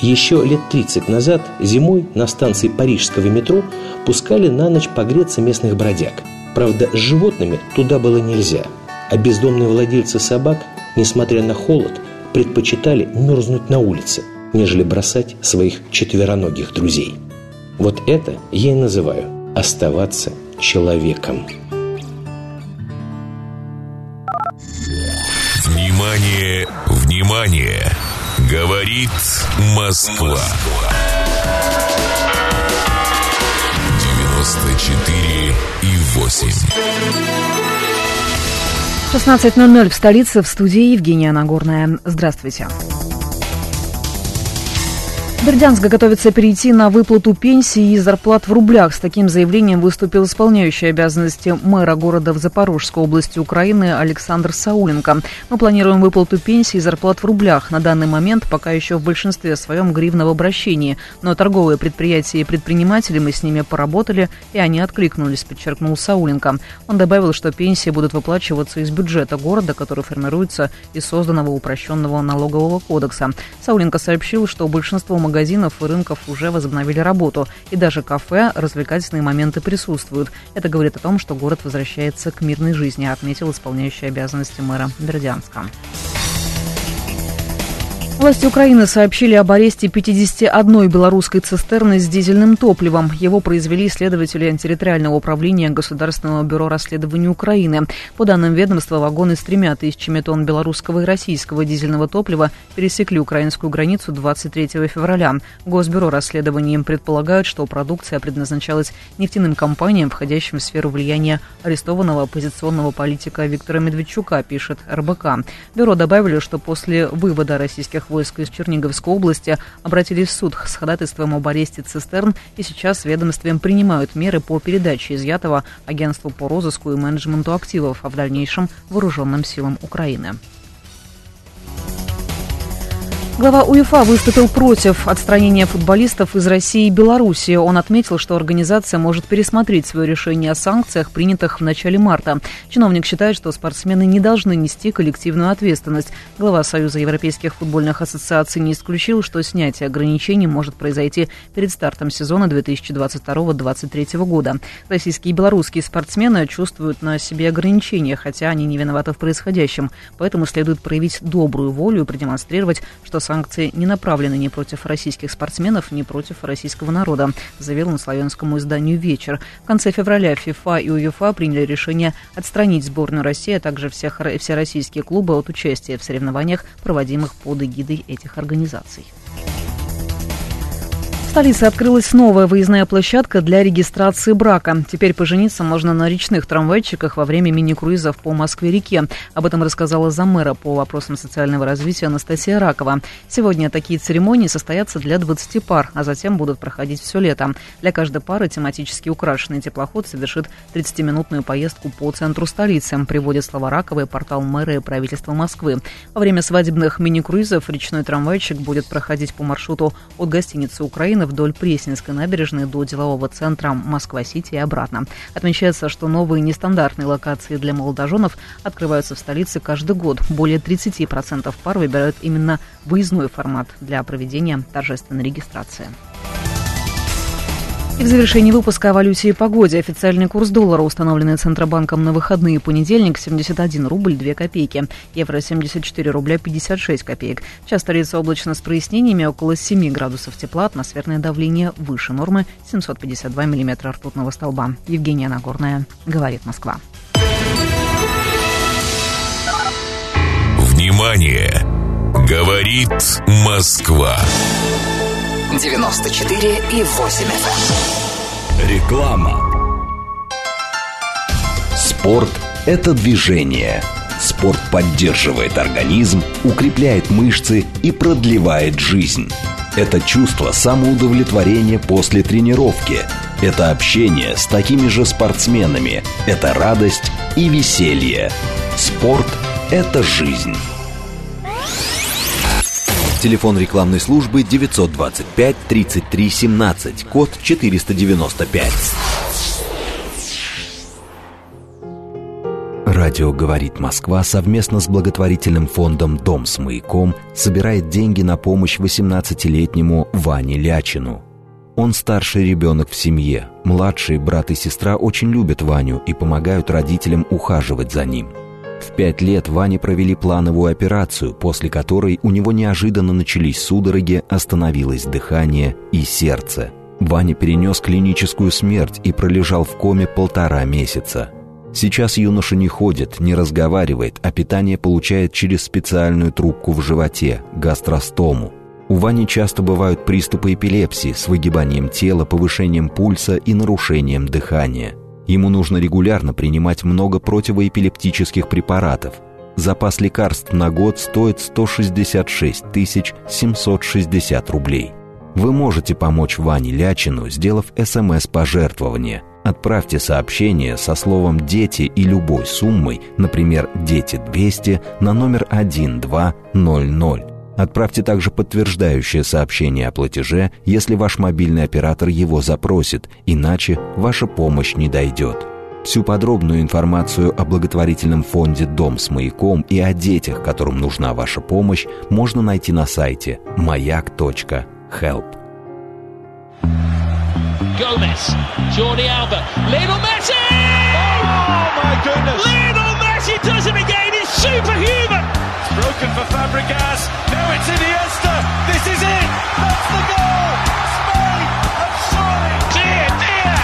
Еще лет 30 назад зимой на станции парижского метро пускали на ночь погреться местных бродяг. Правда, с животными туда было нельзя. А бездомные владельцы собак, несмотря на холод, предпочитали мерзнуть на улице, нежели бросать своих четвероногих друзей. Вот это я и называю оставаться человеком. Внимание, внимание! Говорит Москва. 94 и 8. 16.00 в столице, в студии Евгения Нагорная. Здравствуйте. Бердянск готовится перейти на выплату пенсии и зарплат в рублях. С таким заявлением выступил исполняющий обязанности мэра города в Запорожской области Украины Александр Сауленко. Мы планируем выплату пенсии и зарплат в рублях. На данный момент пока еще в большинстве своем гривна в обращении. Но торговые предприятия и предприниматели мы с ними поработали, и они откликнулись, подчеркнул Сауленко. Он добавил, что пенсии будут выплачиваться из бюджета города, который формируется из созданного упрощенного налогового кодекса. Сауленко сообщил, что большинство магазинов магазинов и рынков уже возобновили работу, и даже кафе развлекательные моменты присутствуют. Это говорит о том, что город возвращается к мирной жизни, отметил исполняющий обязанности мэра Бердянска. Власти Украины сообщили об аресте 51 белорусской цистерны с дизельным топливом. Его произвели исследователи территориального управления Государственного бюро расследований Украины. По данным ведомства, вагоны с тремя тысячами тонн белорусского и российского дизельного топлива пересекли украинскую границу 23 февраля. Госбюро расследований предполагают, что продукция предназначалась нефтяным компаниям, входящим в сферу влияния арестованного оппозиционного политика Виктора Медведчука, пишет РБК. Бюро добавили, что после вывода российских войск из Черниговской области обратились в суд с ходатайством об аресте цистерн и сейчас ведомством принимают меры по передаче изъятого агентству по розыску и менеджменту активов, а в дальнейшем вооруженным силам Украины. Глава УЕФА выступил против отстранения футболистов из России и Беларуси. Он отметил, что организация может пересмотреть свое решение о санкциях, принятых в начале марта. Чиновник считает, что спортсмены не должны нести коллективную ответственность. Глава Союза европейских футбольных ассоциаций не исключил, что снятие ограничений может произойти перед стартом сезона 2022-2023 года. Российские и белорусские спортсмены чувствуют на себе ограничения, хотя они не виноваты в происходящем. Поэтому следует проявить добрую волю и продемонстрировать, что санкции не направлены ни против российских спортсменов, ни против российского народа, заявил он славянскому изданию «Вечер». В конце февраля ФИФА и УЕФА приняли решение отстранить сборную России, а также всех, все российские клубы от участия в соревнованиях, проводимых под эгидой этих организаций. Столице открылась новая выездная площадка для регистрации брака. Теперь пожениться можно на речных трамвайчиках во время мини-круизов по Москве-реке. Об этом рассказала замэра по вопросам социального развития Анастасия Ракова. Сегодня такие церемонии состоятся для 20 пар, а затем будут проходить все лето. Для каждой пары тематически украшенный теплоход совершит 30-минутную поездку по центру столицы, приводит слова Раковой портал мэра и правительства Москвы. Во время свадебных мини-круизов речной трамвайчик будет проходить по маршруту от гостиницы «Украина» Украины вдоль Пресненской набережной до делового центра Москва-Сити и обратно. Отмечается, что новые нестандартные локации для молодоженов открываются в столице каждый год. Более 30% пар выбирают именно выездной формат для проведения торжественной регистрации. И в завершении выпуска о валюте и погоде. Официальный курс доллара, установленный Центробанком на выходные понедельник, 71 рубль 2 копейки. Евро 74 рубля 56 копеек. Час столица облачно с прояснениями, около 7 градусов тепла, атмосферное давление выше нормы, 752 миллиметра ртутного столба. Евгения Нагорная, говорит Москва. Внимание! Говорит Москва. 94 и 8 FM. Реклама. Спорт – это движение. Спорт поддерживает организм, укрепляет мышцы и продлевает жизнь. Это чувство самоудовлетворения после тренировки. Это общение с такими же спортсменами. Это радость и веселье. Спорт – это жизнь. Телефон рекламной службы 925 33 17, код 495. Радио «Говорит Москва» совместно с благотворительным фондом «Дом с маяком» собирает деньги на помощь 18-летнему Ване Лячину. Он старший ребенок в семье. Младшие брат и сестра очень любят Ваню и помогают родителям ухаживать за ним. В пять лет Ване провели плановую операцию, после которой у него неожиданно начались судороги, остановилось дыхание и сердце. Ваня перенес клиническую смерть и пролежал в коме полтора месяца – Сейчас юноша не ходит, не разговаривает, а питание получает через специальную трубку в животе – гастростому. У Вани часто бывают приступы эпилепсии с выгибанием тела, повышением пульса и нарушением дыхания. Ему нужно регулярно принимать много противоэпилептических препаратов. Запас лекарств на год стоит 166 760 рублей. Вы можете помочь Ване Лячину, сделав СМС-пожертвование – Отправьте сообщение со словом «дети» и любой суммой, например, «дети 200» на номер 1200. Отправьте также подтверждающее сообщение о платеже, если ваш мобильный оператор его запросит, иначе ваша помощь не дойдет. Всю подробную информацию о благотворительном фонде «Дом с маяком» и о детях, которым нужна ваша помощь, можно найти на сайте маяк.help. Gomez, Jordi Alba, Lionel Messi! Oh my goodness! Lionel Messi does it again. He's superhuman. Broken for Fabregas. Now it's Iniesta. This is it. That's the goal. Spain have surely. Dear, dear,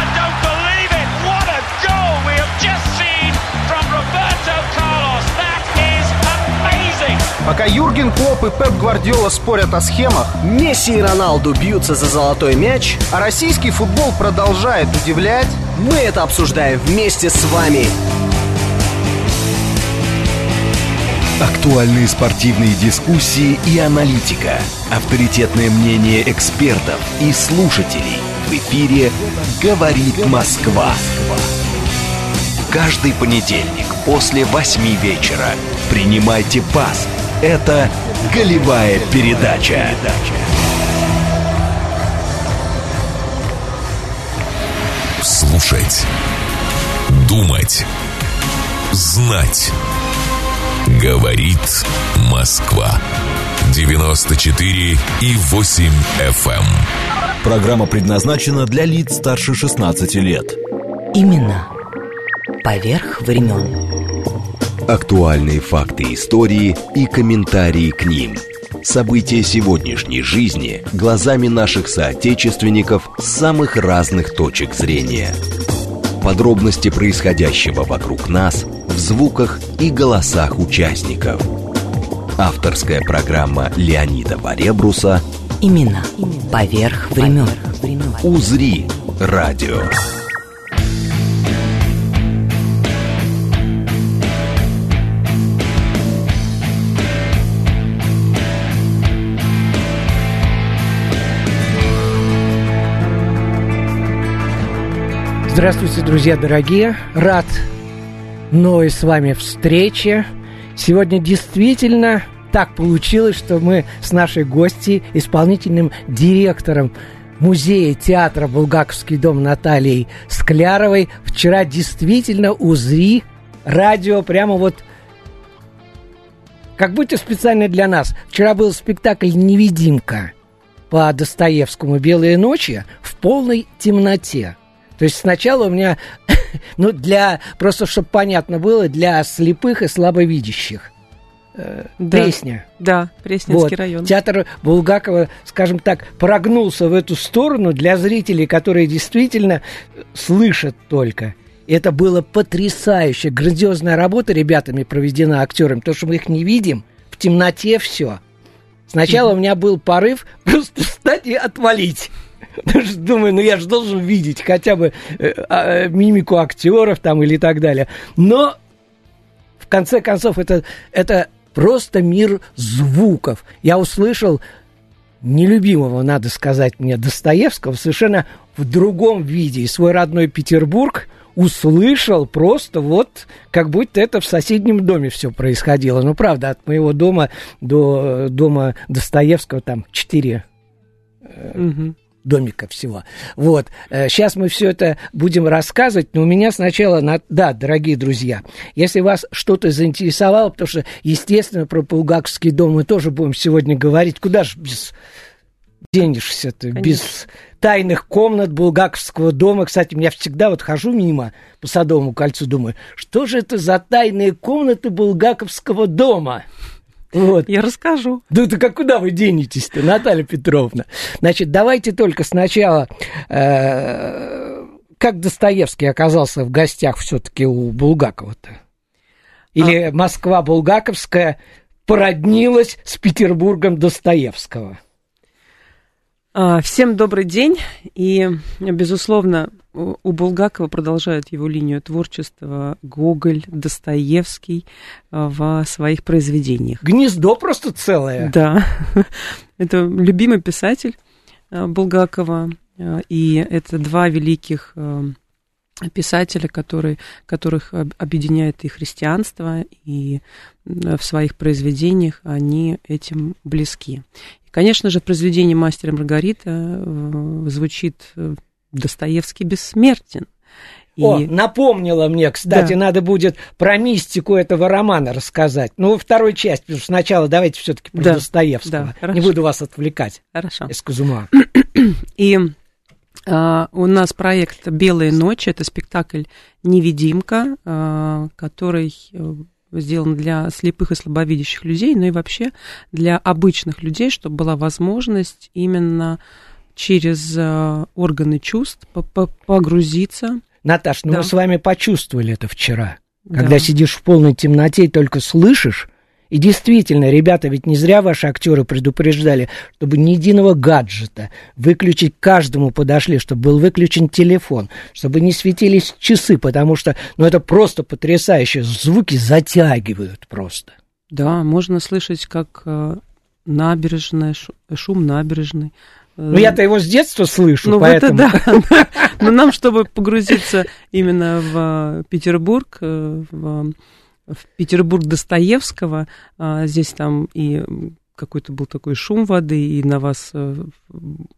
I don't believe it. What a goal we have just seen from Roberto Carlos. That is amazing. Пока Юрген Клоп и Пеп Гвардиола спорят о схемах, Месси и Роналду бьются за золотой мяч, а российский футбол продолжает удивлять, мы это обсуждаем вместе с вами. Актуальные спортивные дискуссии и аналитика. Авторитетное мнение экспертов и слушателей. В эфире «Говорит Москва». Каждый понедельник после восьми вечера. Принимайте пас. Это «Голевая передача». Слушать. Думать. Знать. Говорит Москва. 94 и 8 FM. эм. Программа предназначена для лиц старше 16 лет. Именно поверх времен. Актуальные факты истории и комментарии к ним. События сегодняшней жизни глазами наших соотечественников с самых разных точек зрения. Подробности происходящего вокруг нас звуках и голосах участников. Авторская программа Леонида Баребруса Именно поверх времен. «Узри» радио. Здравствуйте, друзья дорогие! Рад новой с вами встрече. Сегодня действительно так получилось, что мы с нашей гостьей, исполнительным директором музея театра «Булгаковский дом» Натальей Скляровой вчера действительно узри радио прямо вот как будто специально для нас. Вчера был спектакль «Невидимка» по Достоевскому «Белые ночи» в полной темноте. То есть сначала у меня, ну, для, просто чтобы понятно было, для слепых и слабовидящих. Э, Да. Пресня. Да, Пресненский район. Театр Булгакова, скажем так, прогнулся в эту сторону для зрителей, которые действительно слышат только. Это было потрясающе. Грандиозная работа ребятами проведена актерами, потому что мы их не видим. В темноте все. Сначала у меня был порыв просто встать и отвалить. Думаю, ну я же должен видеть хотя бы э, а, мимику актеров там или так далее. Но в конце концов, это, это просто мир звуков. Я услышал нелюбимого, надо сказать мне, Достоевского совершенно в другом виде. И свой родной Петербург услышал просто вот, как будто это в соседнем доме все происходило. Ну, правда, от моего дома до э, дома Достоевского там 4 Мгм. Домика всего. Вот. Сейчас мы все это будем рассказывать, но у меня сначала... На... Да, дорогие друзья, если вас что-то заинтересовало, потому что, естественно, про Булгаковский дом мы тоже будем сегодня говорить, куда же без денешься-то, без тайных комнат Булгаковского дома. Кстати, я всегда вот хожу мимо по Садовому кольцу, думаю, что же это за тайные комнаты Булгаковского дома? Вот. Я расскажу. Да это как куда вы денетесь-то, Наталья Петровна? Значит, давайте только сначала, э, как Достоевский оказался в гостях все-таки у Булгакова-то? Или а... Москва Булгаковская породнилась с Петербургом Достоевского? А, всем добрый день. И, безусловно, у Булгакова продолжают его линию творчества Гоголь, Достоевский а, в своих произведениях. Гнездо просто целое. Да. Это любимый писатель а, Булгакова. И это два великих писателя, которые, которых объединяет и христианство, и в своих произведениях они этим близки. Конечно же, произведение «Мастера Маргарита» э, звучит э, Достоевский бессмертен. И... О, напомнила мне, кстати, да. надо будет про мистику этого романа рассказать. Ну, во второй части, потому что сначала давайте все-таки про да. Достоевского. Да, Не буду вас отвлекать. Хорошо. Из Казума. И а, у нас проект «Белые ночи». Это спектакль «Невидимка», а, который э, сделан для слепых и слабовидящих людей, но и вообще для обычных людей, чтобы была возможность именно через э, органы чувств погрузиться. Наташ, ну да. мы с вами почувствовали это вчера. Когда да. сидишь в полной темноте и только слышишь, и действительно, ребята, ведь не зря ваши актеры предупреждали, чтобы ни единого гаджета выключить каждому подошли, чтобы был выключен телефон, чтобы не светились часы, потому что, ну, это просто потрясающе. Звуки затягивают просто. Да, можно слышать, как э, набережная, шум набережной. Ну, я-то его с детства слышу, ну, поэтому... это да. Но нам, чтобы погрузиться именно в Петербург, э, в в Петербург Достоевского, а, здесь там и какой-то был такой шум воды, и на вас э,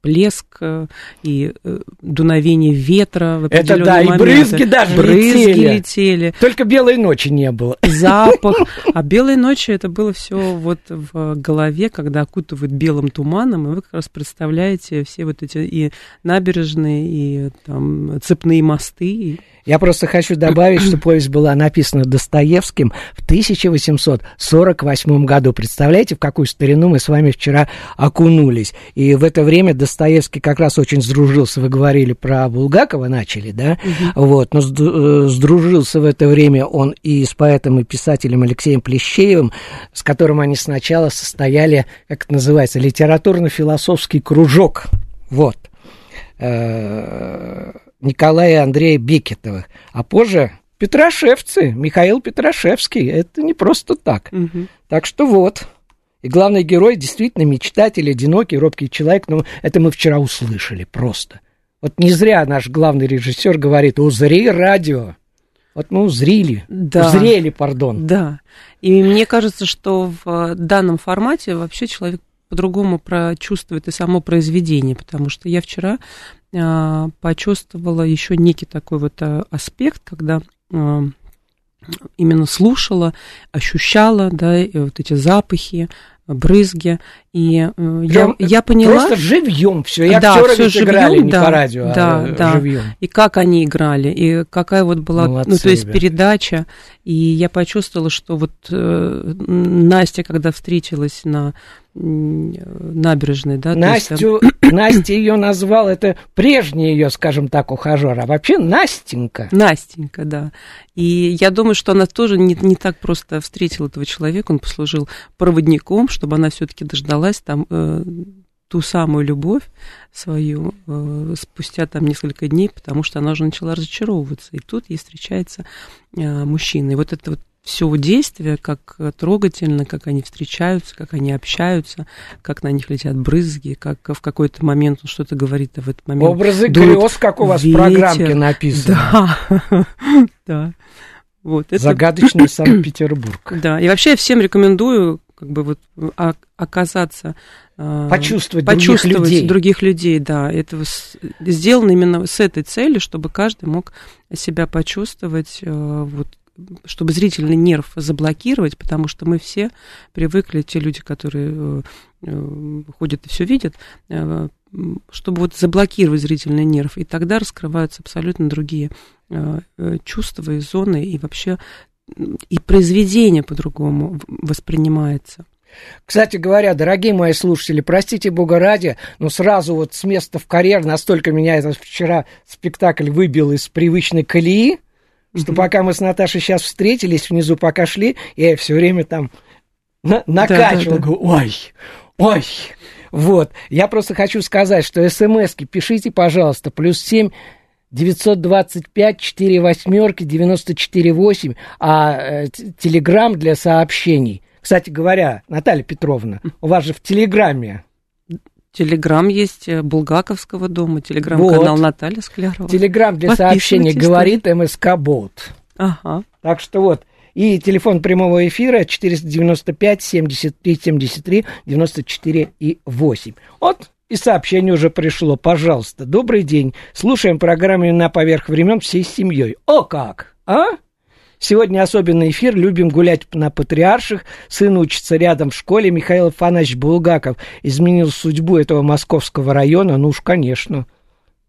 плеск, э, и э, дуновение ветра в Это да, моменты. и брызги даже брызги летели. летели. Только белой ночи не было. Запах. А белой ночи это было все вот в голове, когда окутывает белым туманом, и вы как раз представляете все вот эти и набережные, и там цепные мосты, я просто хочу добавить, что повесть была написана Достоевским в 1848 году. Представляете, в какую старину мы с вами вчера окунулись. И в это время Достоевский как раз очень сдружился. Вы говорили про Булгакова, начали, да? Угу. Вот, но э, сдружился в это время он и с поэтом и писателем Алексеем Плещеевым, с которым они сначала состояли, как это называется, литературно-философский кружок. Вот. Э, Николая и Андрея Бекетовых, а позже Петрошевцы, Михаил Петрошевский. Это не просто так. Угу. Так что вот. И главный герой действительно мечтатель, одинокий, робкий человек. Но это мы вчера услышали просто. Вот не зря наш главный режиссер говорит, узри радио. Вот мы узрили, да. узрели, пардон. Да, и мне кажется, что в данном формате вообще человек по-другому прочувствует и само произведение, потому что я вчера а, почувствовала еще некий такой вот а, аспект, когда а, именно слушала, ощущала, да, вот эти запахи, брызги, и э, я, я поняла... Просто живьем все, и да, все живьем, играли да, не по радио, да, а да. живьем. И как они играли, и какая вот была, Молодцы, ну, то есть ребята. передача, и я почувствовала, что вот э, Настя, когда встретилась на набережной, да. Настю, есть, Настя ее назвал, это прежний ее, скажем так, ухажер, а вообще Настенька. Настенька, да. И я думаю, что она тоже не, не так просто встретила этого человека, он послужил проводником, чтобы она все-таки дождалась там э, ту самую любовь свою э, спустя там несколько дней, потому что она уже начала разочаровываться. И тут ей встречается э, мужчина. И вот это вот все действие, как трогательно, как они встречаются, как они общаются, как на них летят брызги, как в какой-то момент он что-то говорит, а в этот момент... Образы грез, как у вас ветер. в программке написано. Да, да. Вот, это... Загадочный Санкт-Петербург. Да, и вообще я всем рекомендую как бы вот а, оказаться... Почувствовать, почувствовать других людей. других людей, да. Это сделано именно с этой целью, чтобы каждый мог себя почувствовать э, вот чтобы зрительный нерв заблокировать, потому что мы все привыкли, те люди, которые э, ходят и все видят, э, чтобы вот заблокировать зрительный нерв, и тогда раскрываются абсолютно другие э, чувства и зоны, и вообще и произведение по-другому воспринимается. Кстати говоря, дорогие мои слушатели, простите бога ради, но сразу вот с места в карьер настолько меня этот вчера спектакль выбил из привычной колеи, что пока мы с Наташей сейчас встретились, внизу пока шли, я все время там на накачивал, да, да, да. ой, ой. Вот, я просто хочу сказать, что смс-ки пишите, пожалуйста, плюс семь 925 4 восьмерки 94 8, а э, телеграмм для сообщений. Кстати говоря, Наталья Петровна, у вас же в телеграмме Телеграм есть э, Булгаковского дома, телеграм-канал вот. Наталья Склярова. Телеграм для сообщений говорит МСК Бот. Ага. Так что вот. И телефон прямого эфира 495 73 73 94 и 8. Вот и сообщение уже пришло. Пожалуйста, добрый день. Слушаем программу «На поверх времен» всей семьей. О как! А? Сегодня особенный эфир. Любим гулять на Патриарших. Сын учится рядом в школе. Михаил Афанасьевич Булгаков изменил судьбу этого московского района. Ну уж, конечно.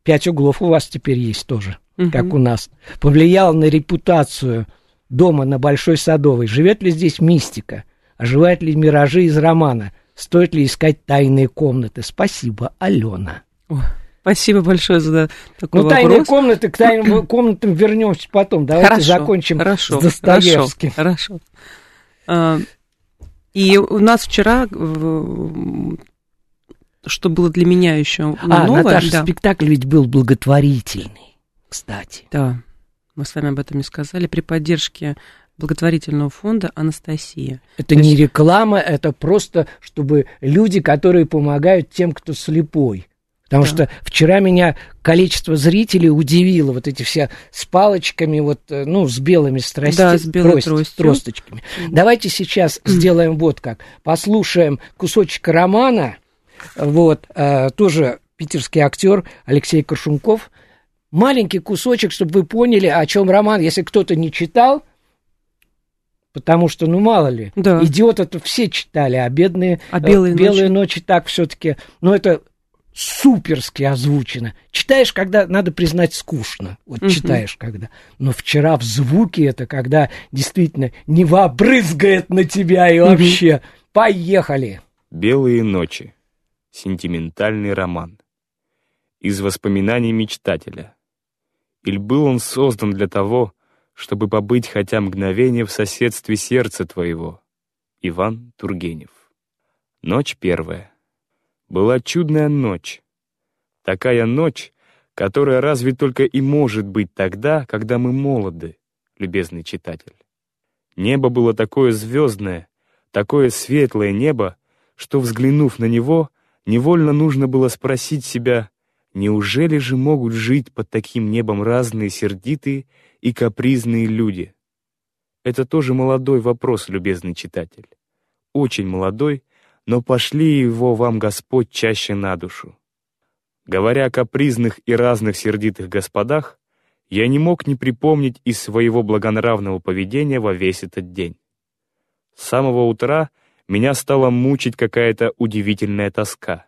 Пять углов у вас теперь есть тоже, угу. как у нас. Повлиял на репутацию дома на Большой Садовой. Живет ли здесь мистика? Оживают ли миражи из романа? Стоит ли искать тайные комнаты? Спасибо, Алена. Спасибо большое за такой ну, вопрос. Ну, тайные комнаты, к тайным комнатам вернемся потом. Давайте хорошо, закончим хорошо, с Достоевским. Хорошо, хорошо. И у нас вчера, что было для меня еще а, новое... Наташа, да. спектакль ведь был благотворительный, кстати. Да, мы с вами об этом не сказали. При поддержке благотворительного фонда «Анастасия». Это То не есть... реклама, это просто, чтобы люди, которые помогают тем, кто слепой, Потому да. что вчера меня количество зрителей удивило. Вот эти все с палочками, вот, э, ну, с белыми страсти, да, с белой трость, тросточками. Давайте сейчас сделаем вот как. Послушаем кусочек романа. Вот, э, тоже питерский актер Алексей Коршунков. Маленький кусочек, чтобы вы поняли, о чем роман. Если кто-то не читал, потому что, ну, мало ли, да. идиоты-то все читали, а бедные а белые, э, белые ночи. ночи так все-таки, ну, это суперски озвучено. Читаешь, когда, надо признать, скучно. Вот угу. читаешь, когда. Но вчера в звуке это, когда действительно не вобрызгает на тебя и вообще. Угу. Поехали! «Белые ночи». Сентиментальный роман. Из воспоминаний мечтателя. Иль был он создан для того, чтобы побыть хотя мгновение в соседстве сердца твоего. Иван Тургенев. Ночь первая была чудная ночь. Такая ночь, которая разве только и может быть тогда, когда мы молоды, любезный читатель. Небо было такое звездное, такое светлое небо, что, взглянув на него, невольно нужно было спросить себя, неужели же могут жить под таким небом разные сердитые и капризные люди? Это тоже молодой вопрос, любезный читатель. Очень молодой но пошли его вам Господь чаще на душу. Говоря о капризных и разных сердитых господах, я не мог не припомнить из своего благонравного поведения во весь этот день. С самого утра меня стала мучить какая-то удивительная тоска.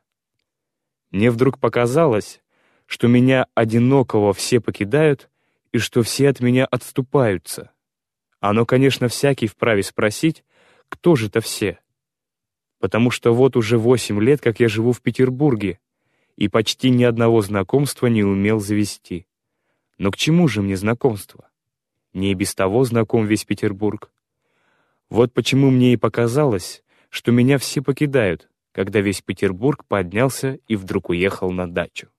Мне вдруг показалось, что меня одинокого все покидают и что все от меня отступаются. Оно, конечно, всякий вправе спросить, кто же это все — потому что вот уже восемь лет, как я живу в Петербурге, и почти ни одного знакомства не умел завести. Но к чему же мне знакомство? Не и без того знаком весь Петербург. Вот почему мне и показалось, что меня все покидают, когда весь Петербург поднялся и вдруг уехал на дачу.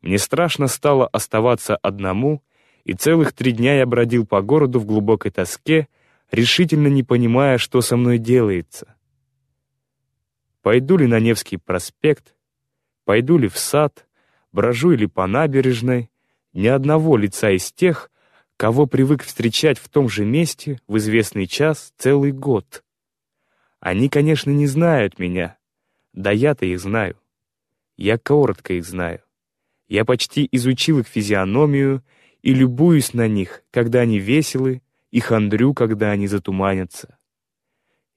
Мне страшно стало оставаться одному, и целых три дня я бродил по городу в глубокой тоске, решительно не понимая, что со мной делается. Пойду ли на Невский проспект, пойду ли в сад, брожу ли по набережной, ни одного лица из тех, кого привык встречать в том же месте в известный час целый год. Они, конечно, не знают меня. Да я-то их знаю. Я коротко их знаю. Я почти изучил их физиономию и любуюсь на них, когда они веселы, и хандрю, когда они затуманятся.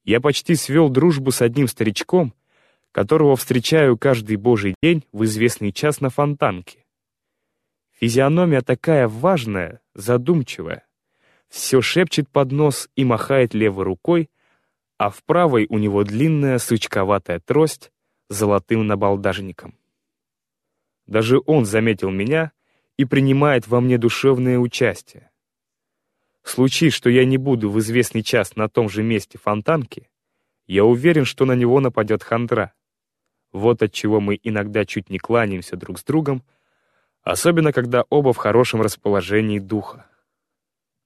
Я почти свел дружбу с одним старичком, которого встречаю каждый божий день в известный час на фонтанке. Физиономия такая важная, задумчивая. Все шепчет под нос и махает левой рукой, а в правой у него длинная сучковатая трость с золотым набалдажником. Даже он заметил меня и принимает во мне душевное участие. Случись, что я не буду в известный час на том же месте фонтанки, я уверен, что на него нападет хандра. Вот от чего мы иногда чуть не кланяемся друг с другом, особенно когда оба в хорошем расположении духа.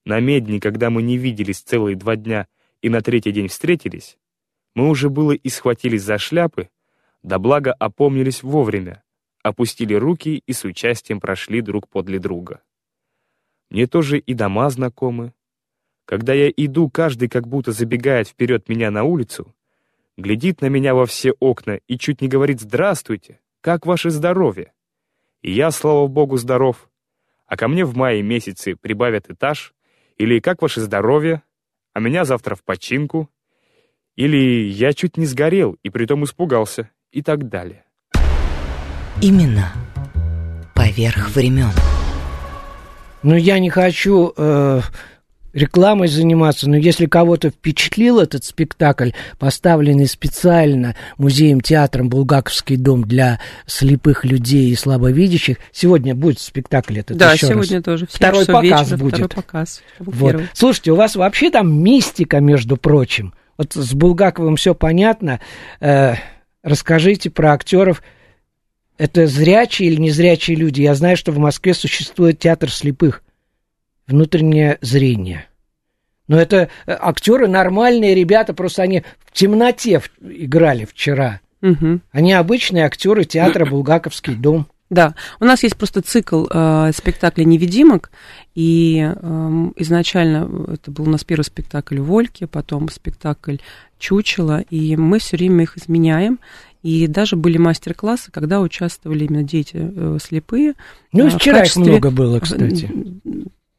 На медне, когда мы не виделись целые два дня и на третий день встретились, мы уже было и схватились за шляпы, да благо опомнились вовремя, опустили руки и с участием прошли друг подле друга. Мне тоже и дома знакомы. Когда я иду, каждый как будто забегает вперед меня на улицу, глядит на меня во все окна и чуть не говорит «Здравствуйте! Как ваше здоровье?» И я, слава богу, здоров. А ко мне в мае месяце прибавят этаж, или «Как ваше здоровье?» А меня завтра в починку, или «Я чуть не сгорел и притом испугался» и так далее. Именно поверх времен. Ну, я не хочу э, рекламой заниматься, но если кого-то впечатлил этот спектакль, поставленный специально музеем театром «Булгаковский дом» для слепых людей и слабовидящих, сегодня будет спектакль этот Да, еще сегодня раз. тоже. Второй показ будет. Второй показ. Вот. Слушайте, у вас вообще там мистика, между прочим. Вот с Булгаковым все понятно. Э, расскажите про актеров. Это зрячие или незрячие люди? Я знаю, что в Москве существует театр слепых. Внутреннее зрение. Но это э, актеры нормальные ребята, просто они в темноте играли вчера. Мгм. Они обычные актеры театра Булгаковский дом. Да, у нас есть просто цикл э, спектаклей невидимок, и эм, изначально это был у нас первый спектакль Вольки, потом спектакль Чучело, и мы все время их изменяем. И даже были мастер-классы, когда участвовали именно дети э, слепые. Ну, в вчера их качестве- много было, кстати.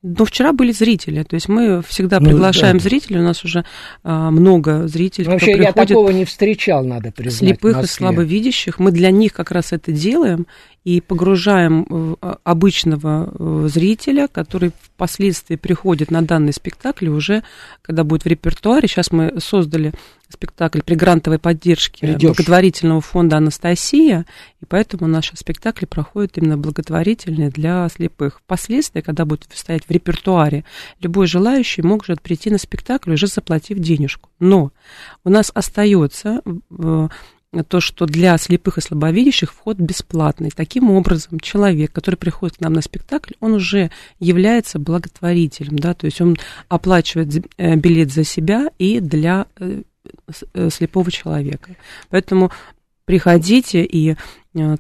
Но вчера были зрители, то есть мы всегда Ну, приглашаем да. зрителей, у нас уже а, много зрителей, Вообще, кто я такого не встречал, надо признать. слепых и слабовидящих. Мы для них как раз это делаем и погружаем а, обычного э, зрителя, который впоследствии приходит на данный спектакль уже, когда будет в репертуаре. Сейчас мы создали спектакль при грантовой поддержке Придёшь. благотворительного фонда «Анастасия», и поэтому наши спектакли проходят именно благотворительные для слепых. Впоследствии, когда будет стоять в репертуаре, любой желающий может прийти на спектакль, уже заплатив денежку. Но у нас остается э, то, что для слепых и слабовидящих вход бесплатный. Таким образом, человек, который приходит к нам на спектакль, он уже является благотворителем, да, то есть он оплачивает э, билет за себя и для э, э, слепого человека. Поэтому приходите, и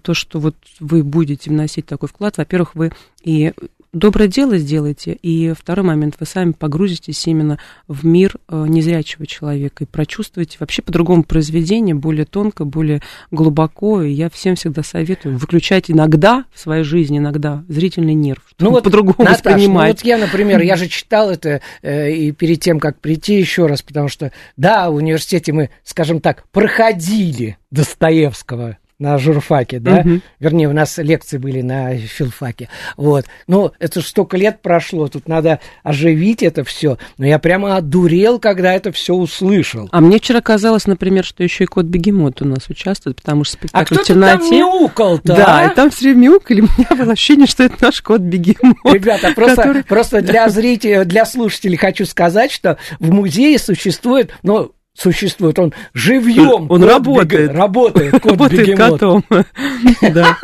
то, что вот вы будете вносить такой вклад, во-первых, вы и доброе дело сделаете, и второй момент, вы сами погрузитесь именно в мир э, незрячего человека и прочувствуете вообще по-другому произведение, более тонко, более глубоко, и я всем всегда советую выключать иногда в своей жизни, иногда зрительный нерв, Ну вот, по-другому Наташ, ну воспринимать. вот я, например, я же читал это э, и перед тем, как прийти еще раз, потому что, да, в университете мы, скажем так, проходили Достоевского на журфаке, да, Мгм. вернее, у нас лекции были на филфаке, вот, ну, это ж столько лет прошло, тут надо оживить это все, но я прямо одурел, когда это все услышал. А мне вчера казалось, например, что еще и кот Бегемот у нас участвует, потому что А спектакль в кто-то там мяукал-то, Да, а? и там все время мяукали. У меня было ощущение, что это наш кот Бегемот. Ребята, просто, который- просто для зрителей, для слушателей хочу сказать, что в музее существует, ну, существует он живьем. Он работает. беге- работает кот Работает бегемот. котом. Да.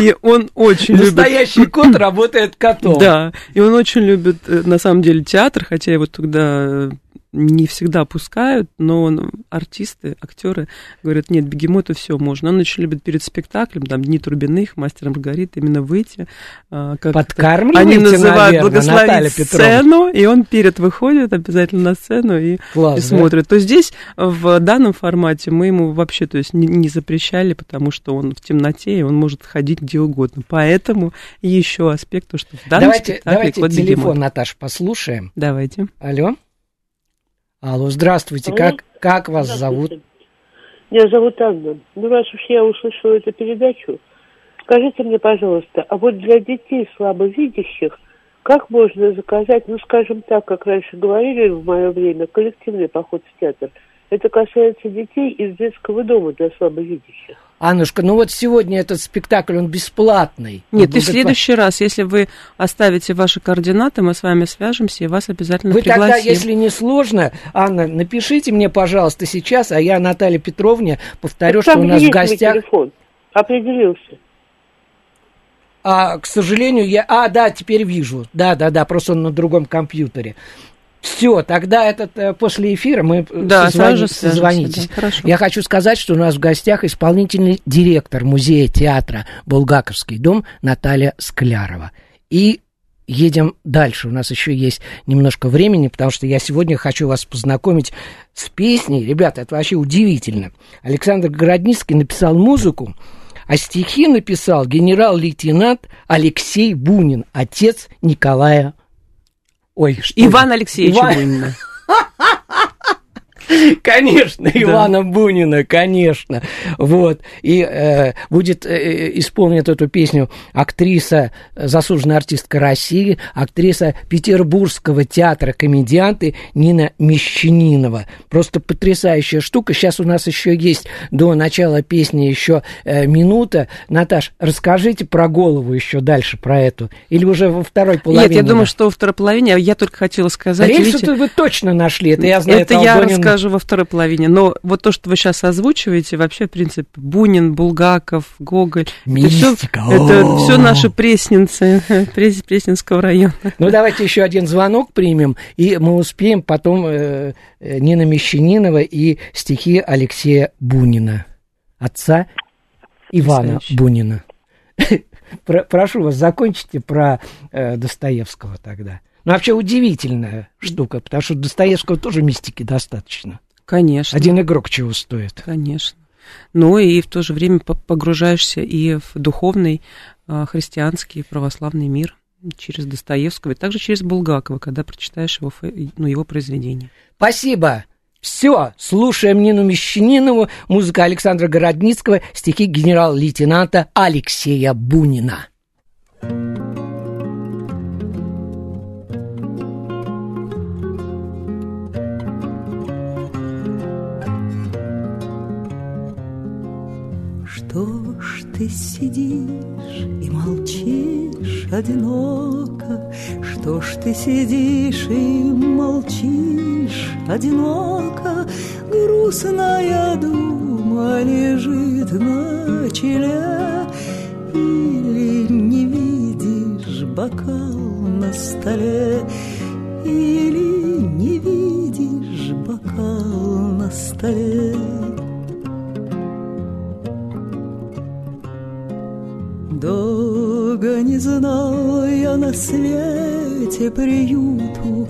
И он очень любит... Настоящий кот работает котом. Да, и он очень любит, э, на самом деле, театр, хотя его тогда э, не всегда пускают, но артисты, актеры говорят, нет, бегемоту все можно. Он очень любит перед спектаклем, там, Дни Турбиных, Мастер Маргарит, именно выйти. А, как Подкармливаете, они называют, наверное, благословить сцену, и он перед выходит обязательно на сцену и, Класс, и смотрит. Да? То здесь в данном формате мы ему вообще то есть, не, не запрещали, потому что он в темноте, и он может ходить где угодно. Поэтому еще аспект, то, что в данном давайте, спектакле Давайте телефон, бегемот. Наташ, послушаем. Давайте. Алло. Алло, здравствуйте. Алло. Как, как вас зовут? Меня зовут Анна. Ну, раз уж я услышала эту передачу, скажите мне, пожалуйста, а вот для детей слабовидящих как можно заказать, ну, скажем так, как раньше говорили в мое время, коллективный поход в театр? Это касается детей из детского дома для слабовидящих. Аннушка, ну вот сегодня этот спектакль, он бесплатный. Нет, он и в следующий раз, если вы оставите ваши координаты, мы с вами свяжемся и вас обязательно вы пригласим. Вы тогда, если не сложно, Анна, напишите мне, пожалуйста, сейчас, а я Наталья Петровне повторю, что у нас в гостях... телефон. Определился. А, к сожалению, я... А, да, теперь вижу. Да, да, да, просто он на другом компьютере. Все, тогда этот э, после эфира мы э, да, созвони, созвонитесь. Да, хорошо. Я хочу сказать, что у нас в гостях исполнительный директор музея театра Булгаковский дом Наталья Склярова. И едем дальше. У нас еще есть немножко времени, потому что я сегодня хочу вас познакомить с песней. Ребята, это вообще удивительно. Александр Городницкий написал музыку, а стихи написал генерал-лейтенант Алексей Бунин, отец Николая Ой, что Иван Алексеевич Иван... Бунина. Конечно, Ивана Бунина, конечно. Вот. И э, будет э, исполнить эту песню актриса, заслуженная артистка России, актриса Петербургского театра комедианты Нина Мещанинова. Просто потрясающая штука. Сейчас у нас еще есть до начала песни еще э, минута. Наташ, расскажите про голову еще дальше, про эту. Или уже во второй половине? Нет, я думаю, что во второй половине. Я только хотела сказать... Рельсы вы точно нашли, это я знаю. Это я расскажу даже во второй половине. Но вот то, что вы сейчас озвучиваете, вообще, в принципе, Бунин, Булгаков, Гоголь. Мистика. Это все наши пресненцы Пресненского района. Ну, давайте еще один звонок примем, и мы успеем потом э, э Нина Мещанинова и стихи Алексея Бунина, отца Ивана Бунина. Прошу вас, закончите про э, Достоевского тогда. Ну, вообще удивительная штука, потому что Достоевского тоже мистики достаточно. Конечно. Один игрок чего стоит. Конечно. Ну и в то же время погружаешься и в духовный а, христианский православный мир через Достоевского и также через Булгакова, когда прочитаешь его, ну, его произведения. Спасибо. Все, слушаем Нину Мещанинову, музыка Александра Городницкого, стихи генерал-лейтенанта Алексея Бунина. Ты сидишь и молчишь одиноко? Что ж ты сидишь и молчишь одиноко? Грустная дума лежит на челе, Или не видишь бокал на столе, Или не видишь бокал на столе. Долго не знал я на свете приюту,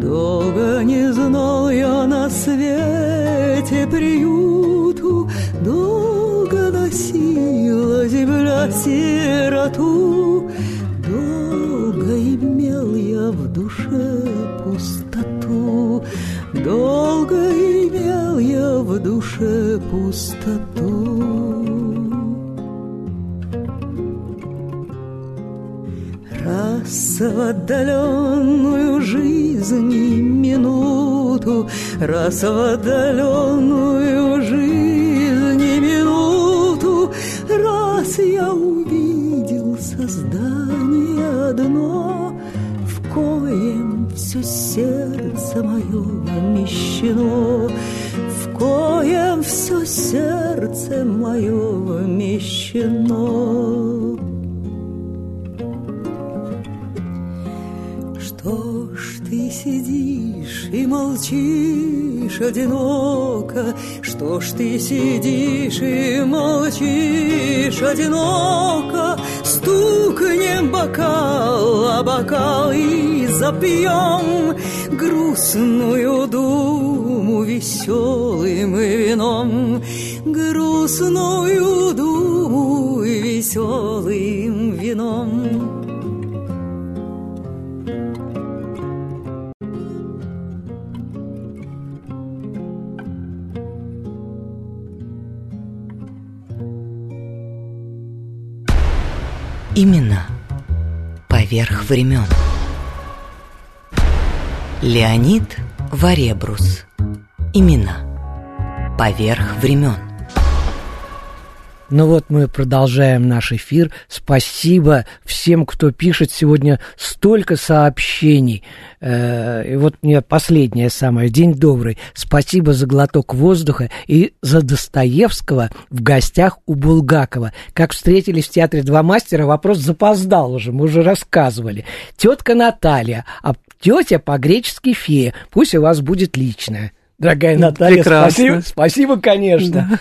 Долго не знал я на свете приюту, Долго носила земля сироту, Долго имел я в душе пустоту, Долго имел я в душе пустоту. Раз в отдаленную жизни минуту, Раз в отдаленную жизни минуту, Раз я увидел создание одно, В коем все сердце мое вмещено, В коем все сердце мое вмещено. Сидишь и молчишь одиноко? Что ж ты сидишь и молчишь одиноко? Стукнем бокал, а бокал и запьем Грустную думу веселым вином Грустную думу веселым вином Именно поверх времен. Леонид Варебрус. Имена поверх времен. Ну вот мы продолжаем наш эфир. Спасибо всем, кто пишет сегодня столько сообщений. Э, и вот мне последнее самое. День добрый. Спасибо за глоток воздуха и за Достоевского в гостях у Булгакова. Как встретились в театре «Два мастера», вопрос запоздал уже, мы уже рассказывали. Тетка Наталья, а тетя по-гречески фея. Пусть у вас будет личная. Дорогая Наталья, Прекрасно. спасибо, спасибо, конечно.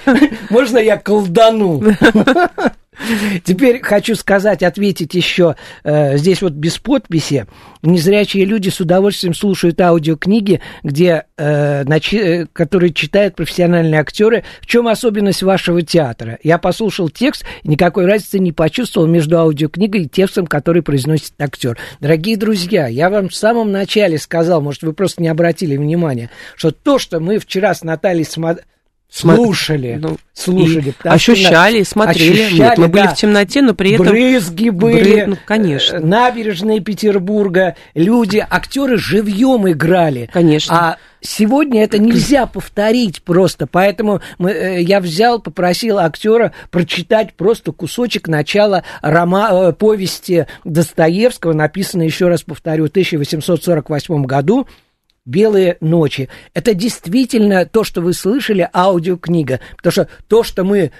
Можно я колдану? Теперь хочу сказать, ответить еще, э, здесь вот без подписи, незрячие люди с удовольствием слушают аудиокниги, где, э, начи- э, которые читают профессиональные актеры. В чем особенность вашего театра? Я послушал текст, никакой разницы не почувствовал между аудиокнигой и текстом, который произносит актер. Дорогие друзья, я вам в самом начале сказал, может, вы просто не обратили внимания, что то, что мы вчера с Натальей Слушали, Ну, слушали. и ощущали, смотрели. ощущали, Нет, мы были да. в темноте, но при этом... Брызги были. Бры- ну, конечно. э, Набережные Петербурга. Люди, актеры живьем играли. Конечно. А сегодня это нельзя повторить просто. Поэтому мы, э, я взял, попросил актера прочитать просто кусочек начала рома, э, повести Достоевского, написанной, еще раз повторю, в 1848 году. «Белые ночи». Это действительно то, что вы слышали, аудиокнига. Потому что то, что мы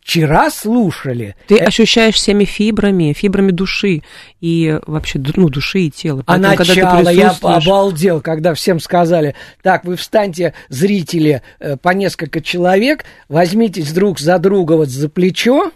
вчера слушали... Ты э, ощущаешь всеми фибрами, фибрами души и вообще ну, души и тела. А Поэтому, когда ты начало я присутствуешь- обалдел, когда всем сказали, так, вы встаньте, зрители, э, по несколько человек, возьмитесь друг за друга вот за плечо,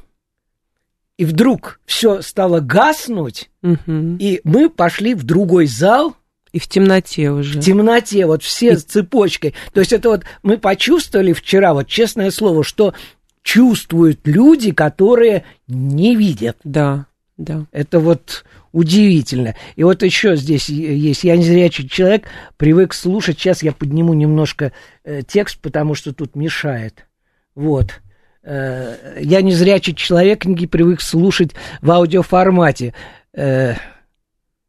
и вдруг все стало гаснуть, Мгм. и мы пошли в другой зал, И в темноте уже. в темноте, вот все с цепочкой. То есть это вот мы почувствовали вчера, вот честное слово, что чувствуют люди, которые не видят. Да, да. Это вот удивительно. И вот еще здесь есть, я незрячий человек, привык слушать, сейчас я подниму немножко э, текст, потому что тут мешает. Вот. Э, я незрячий человек, книги привык слушать в аудиоформате. Э,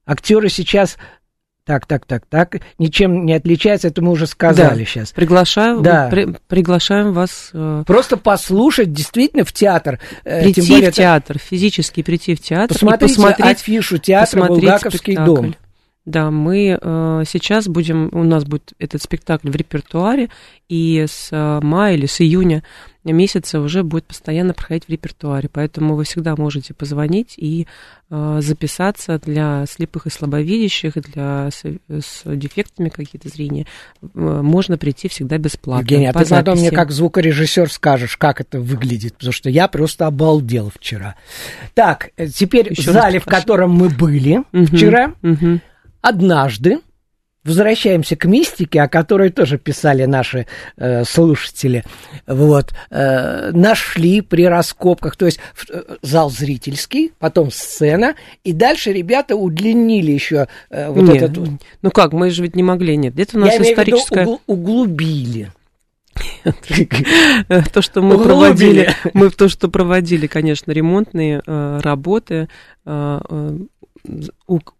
актеры сейчас... Так, так, так, так. Ничем не отличаются, это мы уже сказали Да. сейчас. Приглашаю, Да. при- приглашаем вас э, Просто послушать действительно в театр. э, прийти в театр, физически прийти в театр Посмотрите посмотреть афишу театра посмотреть «Булгаковский спектакль. дом». Да, мы э, сейчас будем, у нас будет этот спектакль в репертуаре, и с э, мая или с июня месяца уже будет постоянно проходить в репертуаре. Поэтому вы всегда можете позвонить и э, записаться для слепых и слабовидящих, для с, с дефектами какие-то зрения. Э, можно прийти всегда бесплатно. Евгений, а ты потом мне записи. как звукорежиссер скажешь, как это выглядит, потому что я просто обалдел вчера. Так, э, теперь Ещё в зале, в котором мы были Мгм, вчера, мгм. Однажды, возвращаемся к мистике, о которой тоже писали наши э, слушатели, вот, э, нашли при раскопках, то есть в- э, зал зрительский, потом сцена, и дальше ребята удлинили еще э, вот Нет, этот... Ну как, мы же ведь не могли, нет. Это у нас я имею в виду, историческая... угл- углубили. то, что мы проводили, мы то, что проводили, конечно, ремонтные э, работы, э,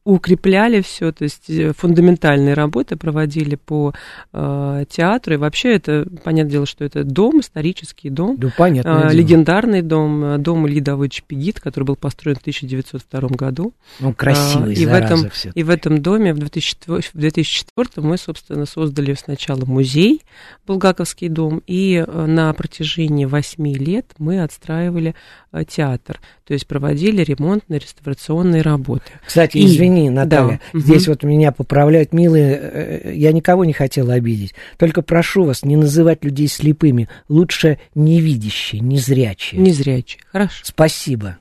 укрепляли все, то есть э, фундаментальные работы проводили по э, театру. И вообще это, понятное дело, что это дом, исторический дом, Да, понятное э, легендарный дом, э, дом Ильи Давыдовича Пегит, который был построен в 1902 году. Ну, красивый, А, и в этом всё. И в этом доме в 2004, в 2004 мы, собственно, создали сначала музей, Булгаковский дом, и э, на протяжении восьми лет мы отстраивали э, театр, то есть проводили ремонтные, реставрационные работы. Кстати, И, извини, Наталья, да. здесь Мгм. вот меня поправляют милые, э, я никого не хотела обидеть. Только прошу вас не называть людей слепыми, лучше невидящие, незрячие. Незрячие, хорошо. Спасибо.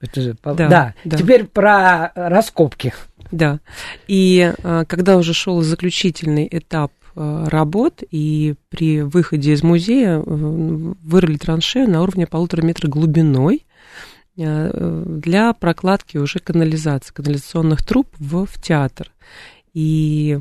Это же Да, да, да. теперь про э, раскопки. Да. И а, когда уже шел заключительный этап а, работ, и при выходе из музея э, вырыли траншею на уровне полутора метра глубиной э, для прокладки уже канализации, канализационных труб в, в театр. И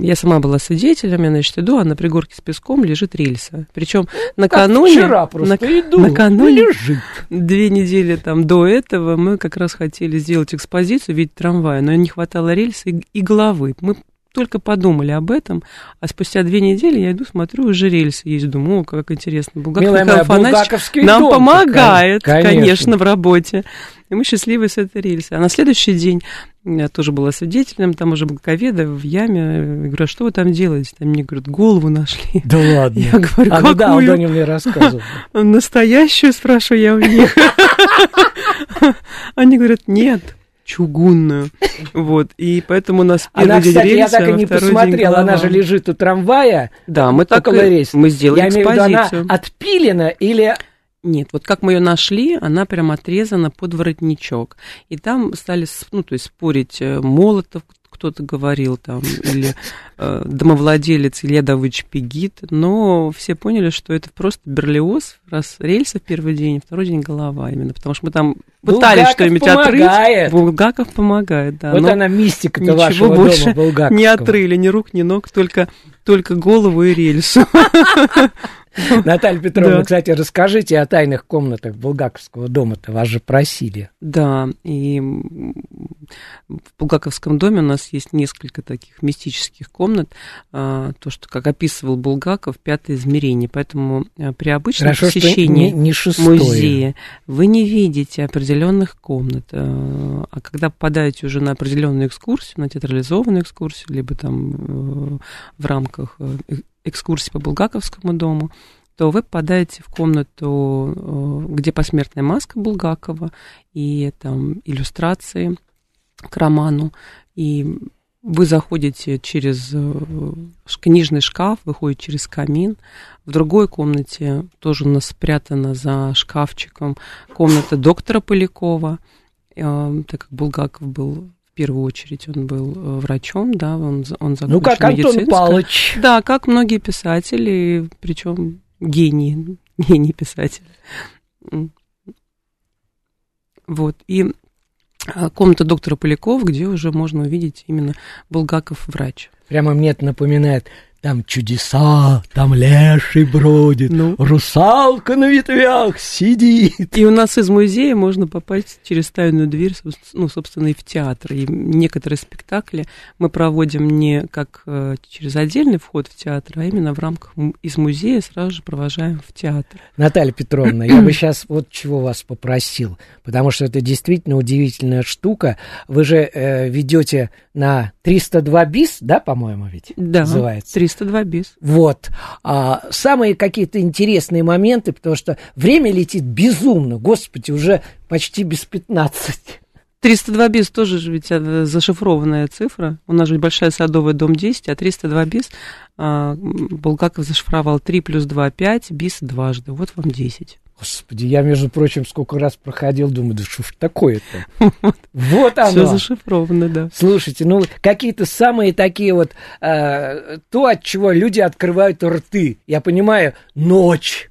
я сама была свидетелем, я, значит, иду, а на пригорке с песком лежит рельса. Причем накануне... вчера просто нак- иду, накануне, лежит. две недели там до этого мы как раз хотели сделать экспозицию в виде трамвая, но не хватало рельса и, и головы. Мы только подумали об этом, а спустя две недели я иду, смотрю, уже рельсы есть. Думаю, о, как интересно. Булгаков Милая моя, булгаковский нам дом, помогает, конечно. конечно. в работе. И мы счастливы с этой рельсы. А на следующий день я тоже была свидетелем, там уже Булгаковеда в яме. Я говорю, а что вы там делаете? Там мне говорят, голову нашли. Да ладно. Я говорю, а, ну да, какую? Aldоня мне рассказывал. Настоящую, спрашиваю я у них. Они говорят, нет, чугунную. Вот, и поэтому у нас первый Она, день кстати, я рельса, так и а не посмотрела, она же лежит у трамвая. Да, мы так и- рельса. мы сделали Я имею в виду, она экспозицию. отпилена или... Нет, вот как мы ее нашли, она прям отрезана под воротничок. И там стали, ну, то есть спорить э, Молотов, кто-то говорил там, или домовладелец Илья Давыдович Пегит, но все поняли, что это просто берлиоз, раз рельса в первый день, второй день голова именно, потому что мы там пытались что-нибудь помогает. отрыть. Булгаков помогает, да. Вот но она мистика-то ничего вашего дома больше булгаковского. не отрыли, ни рук, ни ног, только, только голову и рельсу. Наталья Петровна, Да. кстати, расскажите о тайных комнатах Булгаковского дома-то, вас же просили. Да, и в Булгаковском доме у нас есть несколько таких мистических комнат, а, то, что, как описывал Булгаков, пятое измерение, поэтому а, при обычном Хорошо, посещении не- не шестое. музея вы не видите определенных комнат, а а когда попадаете уже на определенную экскурсию, на театрализованную экскурсию, либо там э, в рамках э- экскурсии по Булгаковскому дому, то вы попадаете в комнату, э, где посмертная маска Булгакова и там иллюстрации к роману, и вы заходите через э, книжный шкаф, выходите через камин. В другой комнате тоже у нас спрятана за шкафчиком комната доктора Полякова, э, так как Булгаков был первую очередь он был э, врачом, да, он, он закончил Ну, как Антон. Палыч. Да, как многие писатели, причем гении, гении писатели. М. Вот, и а, комната доктора Полякова, где уже можно увидеть именно Булгаков врач. Прямо мне это напоминает, там чудеса, там леший бродит, Ну. русалка на ветвях сидит. И у нас из музея можно попасть через тайную дверь, ну, собственно, и в театр. И некоторые спектакли мы проводим не как э, через отдельный вход в театр, а именно в рамках из музея сразу же провожаем в театр. Наталья Петровна, я бы сейчас вот чего вас попросил, потому что это действительно удивительная штука. Вы же э, ведете на 302 бис, да, по-моему, ведь Да, называется? 302 бис. Вот. А, самые какие-то интересные моменты, потому что время летит безумно. Господи, уже почти без 15. 302 бис тоже же ведь э, зашифрованная цифра. У нас же большая садовая, дом 10, а 302 бис а, Булгаков зашифровал 3 плюс 2, 5, бис дважды. Вот вам 10. Господи, я, между прочим, сколько раз проходил, думаю, да что ж такое-то? Вот оно. Все зашифровано, да. Слушайте, ну какие-то самые такие вот э, то, от чего люди открывают рты. Я понимаю, ночь,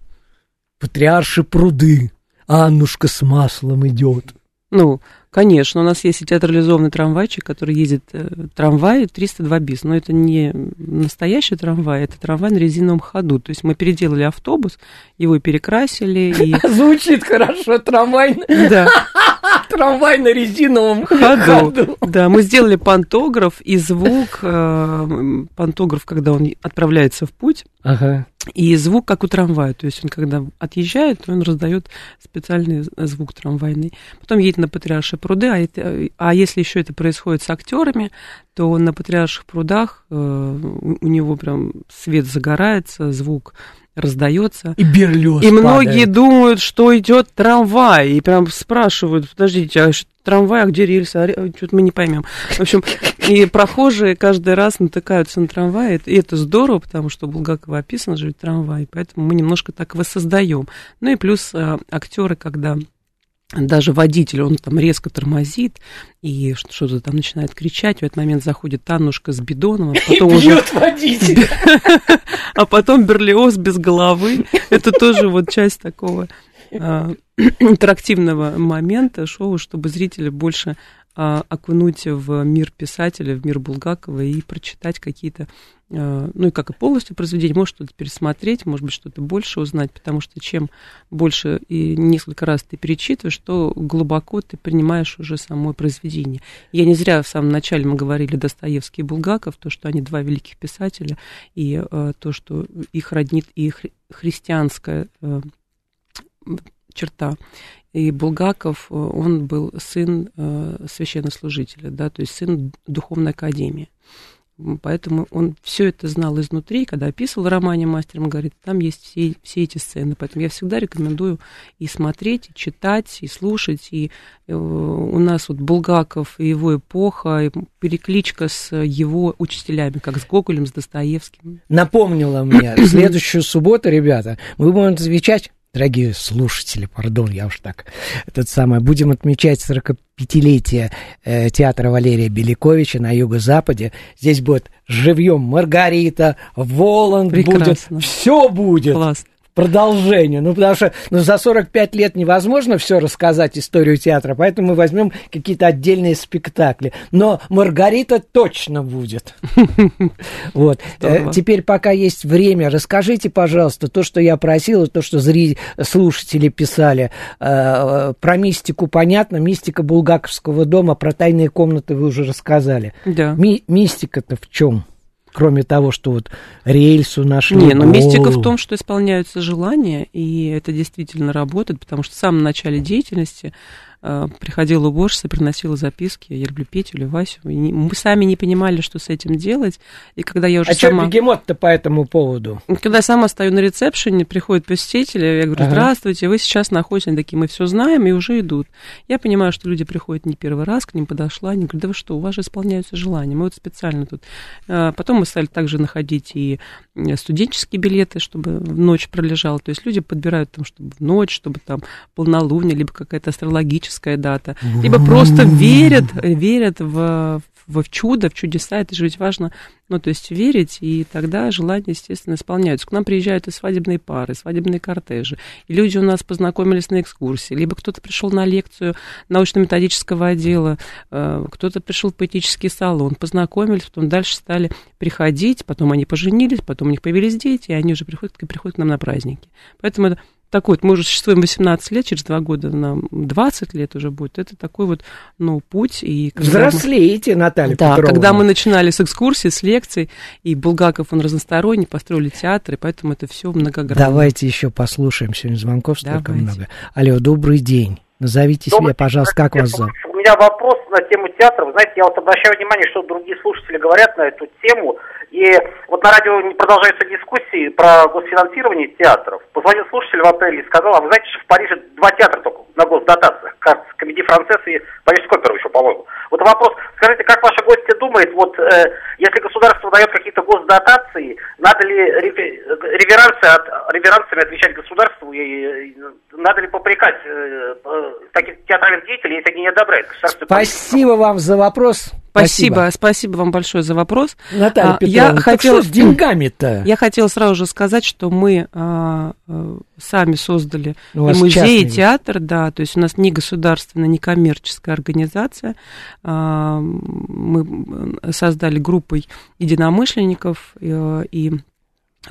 патриарши пруды, Аннушка с маслом идет. Ну, конечно, у нас есть и театрализованный трамвайчик, который ездит э, трамвай 302 бис, но это не настоящий трамвай, это трамвай на резиновом ходу. То есть мы переделали автобус, его перекрасили и... Звучит хорошо, трамвай, Да. трамвай на резиновом ходу. ходу. Да, мы сделали пантограф и звук, э, пантограф, когда он отправляется в путь, Ага. и звук как у трамвая, то есть он когда отъезжает, он раздает специальный звук трамвайный. Потом едет на Патриаршие пруды, а, это- а если еще это происходит с актерами, то на Патриарших прудах э, у него прям свет загорается, звук раздается. И берлёз И многие падает. думают, что идет трамвай, и прям спрашивают, подождите, а трамвай, а где рельсы? А Что-то мы не поймем. В общем, и прохожие каждый раз натыкаются на трамвай, и это здорово, потому что Булгакова описано же трамвай, поэтому мы немножко так воссоздаем. Ну и плюс а, актеры, когда даже водитель, он там резко тормозит и что-то там начинает кричать. В этот момент заходит Аннушка с бидоном, а потом уже... бьет водителя. А потом Берлиоз без головы. Это тоже вот часть такого а, интерактивного момента шоу, чтобы зрители больше окунуть в мир писателя, в мир Булгакова и прочитать какие-то, а, ну и как и полностью произведение, может что-то пересмотреть, может быть что-то больше узнать, потому что чем больше и несколько раз ты перечитываешь, то глубоко ты принимаешь уже само произведение. Я не зря в самом начале мы говорили Достоевский и Булгаков, то, что они два великих писателя, и э, то, что их роднит и хри- христианская черта. И Булгаков, э, он был сын э, священнослужителя, да, то есть сын духовной академии. Поэтому он все это знал изнутри, когда описывал в романе «Мастер Маргарита», там есть все, все эти сцены. Поэтому я всегда рекомендую и смотреть, и читать, и слушать. И э, у нас вот Булгаков и его эпоха, и перекличка с его учителями, как с Гоголем, с Достоевским. Напомнила мне, в следующую субботу, ребята, мы будем отвечать Дорогие слушатели, пардон, я уж так, этот самый, будем отмечать 45-летие э, театра Валерия Беляковича на юго-западе. Здесь будет живьем Маргарита, Воланд Прекрасно. будет, все будет. Класс. Продолжение. Ну, потому что ну, за 45 лет невозможно все рассказать историю театра, поэтому мы возьмем какие-то отдельные спектакли. Но Маргарита точно будет. Вот. Э, Теперь, пока есть время, расскажите, пожалуйста, то, что я просил, то, что слушатели писали. Э, Про мистику понятно, мистика Булгаковского дома, про тайные комнаты вы уже рассказали. Да. Ми- Мистика-то в чем? Кроме того, что вот рельсу нашли. Не, но мистика в том, что исполняются желания, и это действительно работает, потому что в самом начале деятельности приходила уборщица, приносила записки, я люблю Петю или Васю, и мы сами не понимали, что с этим делать, и когда я уже А сама... бегемот-то по этому поводу? Когда я сама стою на ресепшене, приходят посетители, я говорю, Ага. здравствуйте, вы сейчас находитесь, они такие, мы все знаем, и уже идут. Я понимаю, что люди приходят не первый раз, к ним подошла, они говорят, да вы что, у вас же исполняются желания, мы вот специально тут. А, Потом мы стали также находить и э, студенческие билеты, чтобы в ночь пролежал, то есть люди подбирают там, чтобы в ночь, чтобы там полнолуние, либо какая-то астрологическая дата, либо просто верят, верят в, в, в чудо, в чудеса, это же ведь важно, ну, то есть верить, и тогда желания, естественно, исполняются. К нам приезжают и свадебные пары, и свадебные кортежи, и люди у нас познакомились на экскурсии, либо кто-то пришел на лекцию научно-методического отдела, э, кто-то пришел в поэтический салон, познакомились, потом дальше стали приходить, потом они поженились, потом у них появились дети, и они уже приходят, приходят к нам на праздники. Поэтому это такой вот, мы уже существуем 18 лет, через два года нам 20 лет уже будет. Это такой вот, ну, путь. И когда мы- Взрослеете, Наталья да, Петровна. когда мы начинали с экскурсий, с лекций, и Булгаков, он разносторонний, построили театр, и поэтому это все многогранно. Давайте еще послушаем. Сегодня звонков столько Давайте. много. Алло, добрый день. Назовите себя, пожалуйста, как вас зовут? У меня вопрос на тему театра. Вы знаете, я вот обращаю внимание, что другие слушатели говорят на эту тему. И вот на радио продолжаются дискуссии про госфинансирование театров. Позвонил слушатель в апреле и сказал, а вы знаете, что в Париже два театра только на госдотациях. Кажется, Комедий Францесс и Парижский опера еще, по-моему. Вот вопрос, скажите, как ваши гости думают, вот э, если государство дает какие-то госдотации, надо ли реверансы от, реверансами отвечать государству и, и надо ли попрекать э, э, таких театральных деятелей, если они не одобряют Спасибо вам за вопрос. Спасибо, спасибо вам большое за вопрос. Наталья А, Петровна, я так хотела что с деньгами-то? Я хотела сразу же сказать, что мы а, а, сами создали и музей, и частный. театр, да, то есть у нас не государственная, не коммерческая организация. А, мы создали группой единомышленников э, и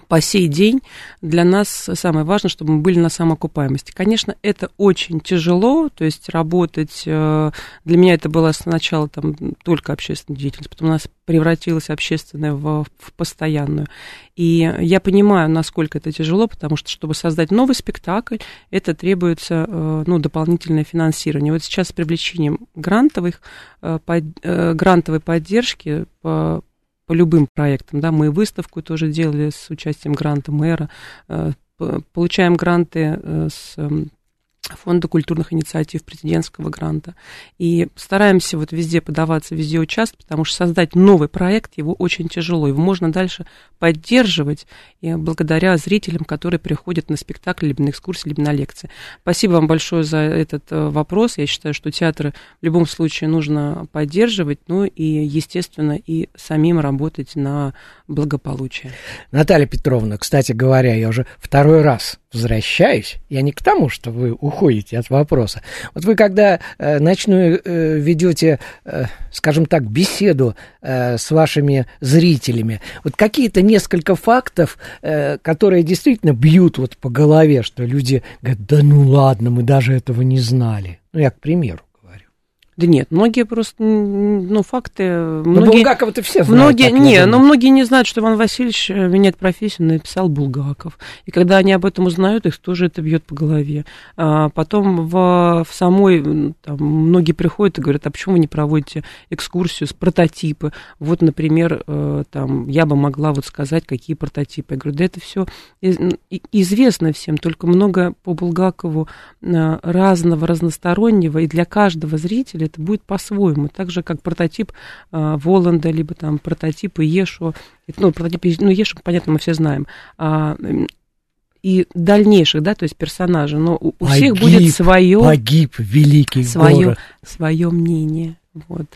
по сей день для нас самое важное, чтобы мы были на самоокупаемости. Конечно, это очень тяжело, то есть работать, э, для меня это было сначала там только общественная деятельность, потом у нас превратилась общественная в, в постоянную. И я понимаю, насколько это тяжело, потому что, чтобы создать новый спектакль, это требуется э, ну, дополнительное финансирование. Вот сейчас с привлечением грантовых, э, под- грантовой поддержки по по любым проектам, да, мы выставку тоже делали с участием гранта мэра, э, получаем гранты э, с фонда культурных инициатив, президентского гранта. И стараемся вот везде подаваться, везде участвовать, потому что создать новый проект, его очень тяжело. Его можно дальше поддерживать и благодаря зрителям, которые приходят на спектакль, либо на экскурсии, либо на лекции. Спасибо вам большое за этот э, вопрос. Я считаю, что театры в любом случае нужно поддерживать, ну и, естественно, и самим работать на благополучие. Наталья Петровна, кстати говоря, я уже второй раз возвращаюсь, я не к тому, что вы уходите от вопроса. Вот вы когда э, ночную э, ведете, э, скажем так, беседу э, с вашими зрителями, вот какие-то несколько фактов, э, которые действительно бьют вот по голове, что люди говорят, да ну ладно, мы даже этого не знали. Ну, я к примеру. Да нет, многие просто, ну, факты... Ну, многие, Булгакова-то все знают. Многие, не, но многие не знают, что Иван Васильевич э, меняет профессию, написал Булгаков. И когда они об этом узнают, их тоже это бьет по голове. А потом в, в самой, там, многие приходят и говорят, а почему вы не проводите экскурсию с прототипы? Вот, например, э, там, я бы могла вот сказать, какие прототипы. Я говорю, да это все известно всем, только много по Булгакову э, разного, разностороннего, и для каждого зрителя это будет по-своему, так же, как прототип э, Воланда, либо там прототип Ешо, ну, прототип, ну, Ешо, понятно, мы все знаем, а, и дальнейших, да, то есть персонажей, но у, у всех будет свое... Погиб великий свое, город. Свое мнение. Вот.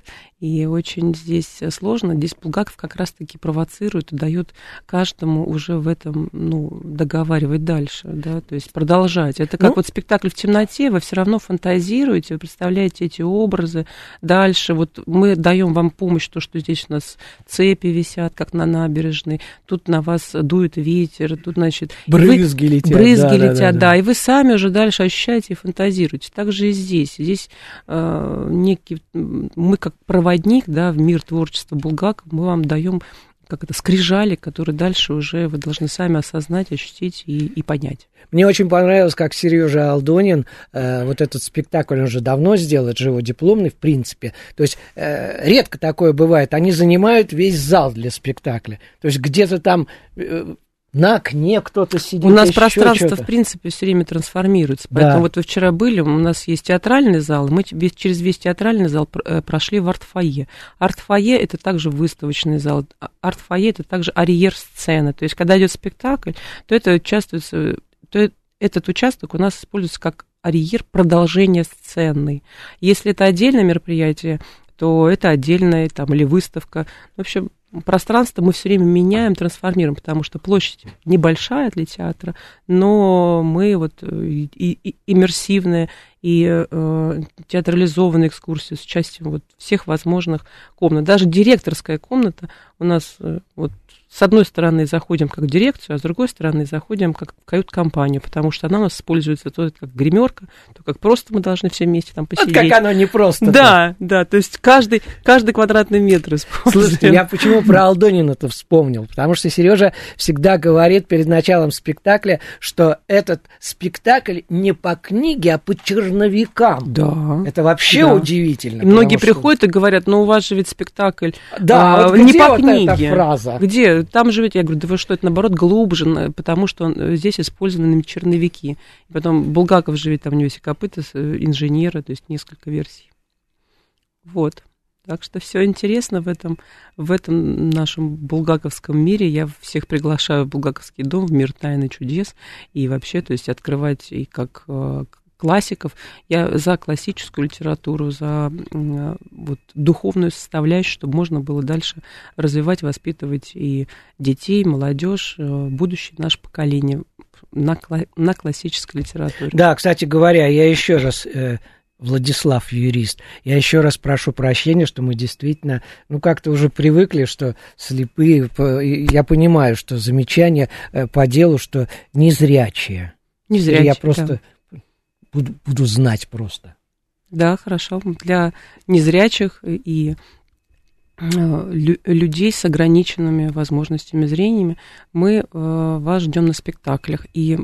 И очень здесь сложно. Здесь Булгаков как раз-таки провоцирует и дает каждому уже в этом, ну, договаривать дальше, да, то есть продолжать. Это как ну, вот спектакль в темноте, вы все равно фантазируете, вы представляете эти образы дальше. Вот мы даем вам помощь, то, что здесь у нас цепи висят, как на набережной, тут на вас дует ветер, тут, значит... Брызги вы, летят. Брызги да, летят, да, да, да, и вы сами уже дальше ощущаете и фантазируете. Так же и здесь. Здесь э, некий... Мы как проводники проводник да, в мир творчества Булгакова, мы вам даем как это, скрижали, которые дальше уже вы должны сами осознать, ощутить и, и понять. Мне очень понравилось, как Сережа Алдонин э, вот этот спектакль он уже давно сделал, это же его дипломный, в принципе. То есть э, редко такое бывает. Они занимают весь зал для спектакля. То есть где-то там э, на окне кто-то сидит. У нас пространство, в принципе, все время трансформируется. Поэтому да. вот вы вчера были, у нас есть театральный зал, мы через весь театральный зал э, прошли в арт-фойе. Арт-фойе – это также выставочный зал. А, арт-фойе – это также арьер-сцена. То есть, когда идет спектакль, то это участвуется, то этот участок у нас используется как арьер продолжение сцены. Если это отдельное мероприятие, то это отдельная там или выставка. В общем, пространство мы все время меняем, трансформируем, потому что площадь небольшая для театра, но мы вот э, и, и иммерсивные, и э, театрализованные экскурсии с участием вот всех возможных комнат. Даже директорская комната у нас э, вот с одной стороны заходим как в дирекцию, а с другой стороны заходим как в кают-компанию, потому что она у нас используется то как гримерка, то как просто мы должны все вместе там посидеть. Вот как оно не просто. Да, да, то есть каждый, каждый квадратный метр используем. Слушайте, я почему про Алдонина-то вспомнил? Потому что Сережа всегда говорит перед началом спектакля, что этот спектакль не по книге, а по черновикам. Да. Это вообще да. удивительно. И многие что... приходят и говорят, ну у вас же ведь спектакль да, а, вот не по вот книге. Эта фраза? Где? Там же ведь, я говорю, да вы что, это наоборот глубже, потому что э, здесь использованы черновики. И потом Булгаков же ведь там у него есть копыта э, инженера, то есть несколько версий. Вот. Так что все интересно в этом, в этом нашем булгаковском мире. Я всех приглашаю в Булгаковский дом, в мир тайны чудес. И вообще, то есть открывать и как э, классиков. Я за классическую литературу, за вот, духовную составляющую, чтобы можно было дальше развивать, воспитывать и детей, молодежь, э, будущее наше поколение на, на классической литературе. Да, кстати говоря, я еще раз э, Владислав юрист. Я еще раз прошу прощения, что мы действительно, ну, как-то уже привыкли, что слепые, я понимаю, что замечания э, по делу, что незрячие. Незрячие, Я просто да буду, буду знать просто. Да, хорошо. Для незрячих и э, людей с ограниченными возможностями зрениями мы э, вас ждем на спектаклях. И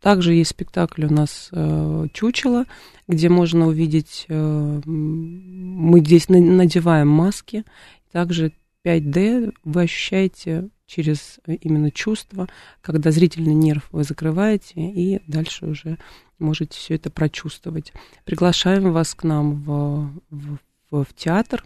также есть спектакль у нас э, «Чучело», где можно увидеть, мы здесь надеваем маски, также 5D вы ощущаете через именно чувство, когда зрительный нерв вы закрываете, и дальше уже можете все это прочувствовать. Приглашаем вас к нам в, в, в, театр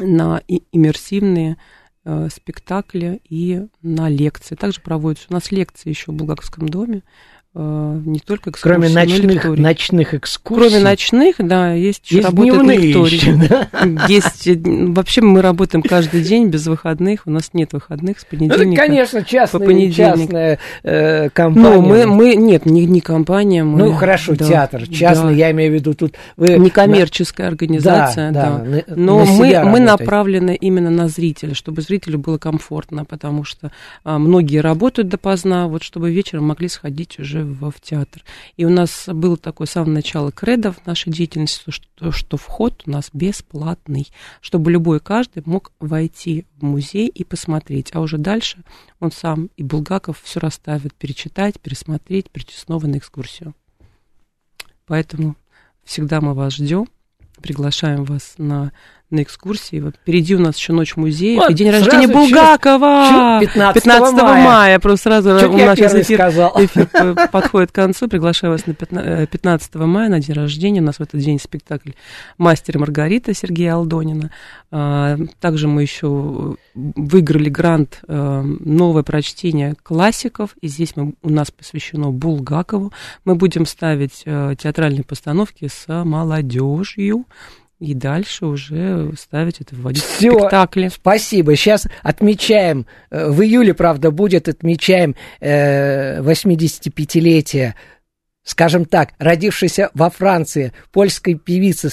на иммерсивные э, спектакли и на лекции. Также проводятся у нас лекции еще в Булгаковском доме Э, не только экскурсии, Кроме ночных, ночных экскурсий. Кроме ночных, да, есть, есть работает лекторий. Еще, да? Есть, э, вообще мы работаем каждый день без выходных, у нас нет выходных с понедельника. Ну, конечно, частная, по понедельник. частная э, компания. Ну, мы, мы, нет, не, не компания. Мы, ну, хорошо, да, театр, частный, да. я имею в виду тут... Вы... Некоммерческая организация, да. да. да. Но на мы, мы направлены именно на зрителя, чтобы зрителю было комфортно, потому что а, многие работают допоздна, вот чтобы вечером могли сходить уже в, в театр. И у нас было такое с самого начала кредо в нашей деятельности, что, что вход у нас бесплатный, чтобы любой каждый мог войти в музей и посмотреть. А уже дальше он сам и Булгаков все расставит, перечитать, пересмотреть, прийти снова на экскурсию. Поэтому всегда мы вас ждем, приглашаем вас на на экскурсии. Вот впереди у нас еще ночь музея вот, и день рождения Булгакова. 15, 15 мая. мая. Просто сразу Чуть у нас сейчас эфир, эфир подходит к концу. Приглашаю вас на 15 э, мая на день рождения. У нас в этот день спектакль «Мастер и Маргарита» Сергея Алдонина. А, также мы еще выиграли грант э, «Новое прочтение классиков». И здесь мы, у нас посвящено Булгакову. Мы будем ставить э, театральные постановки с молодежью и дальше уже ставить это, вводить Всё, в спектакли. Спасибо. Сейчас отмечаем, э, в июле, правда, будет, отмечаем э, 85-летие скажем так, родившейся во Франции польской певицы,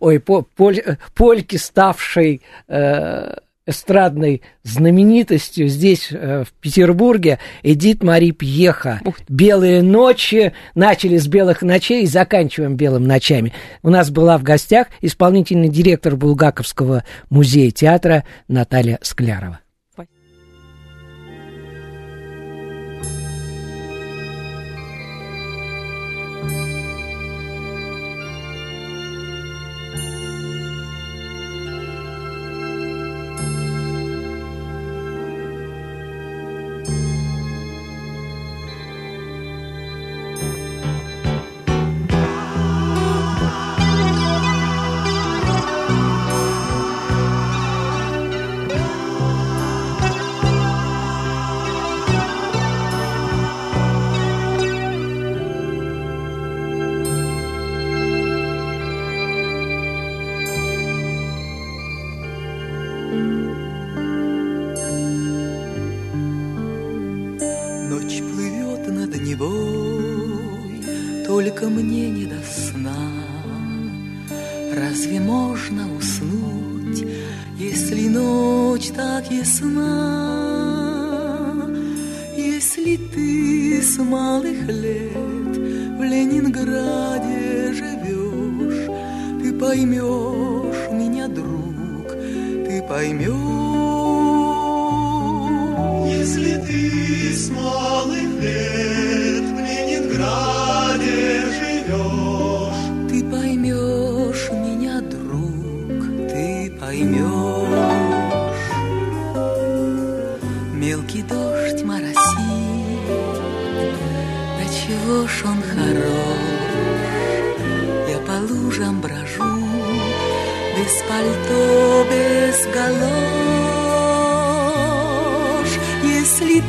ой, поль, э, польки, ставшей э, эстрадной знаменитостью здесь, э, в Петербурге, Эдит Мари Пьеха. «Белые ночи». Начали с «Белых ночей» и заканчиваем «Белыми ночами». У нас была в гостях исполнительный директор Булгаковского музея театра Наталья Склярова. Rüyasına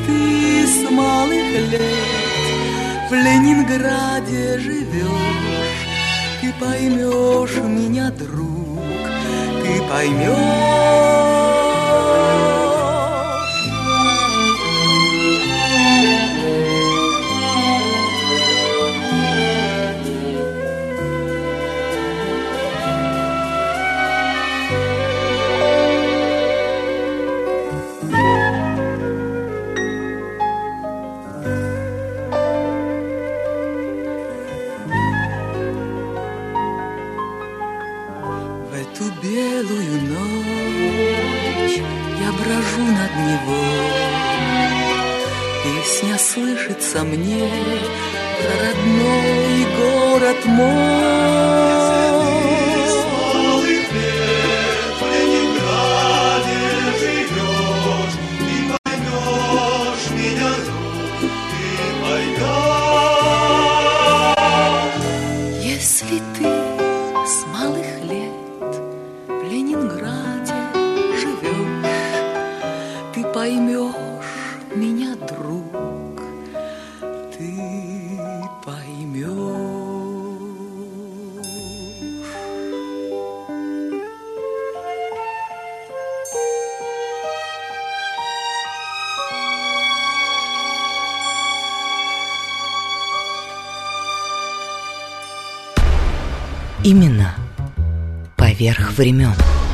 ты с малых лет в Ленинграде живешь, ты поймешь меня, друг, ты поймешь. снится мне родной город мой. Поверх времен.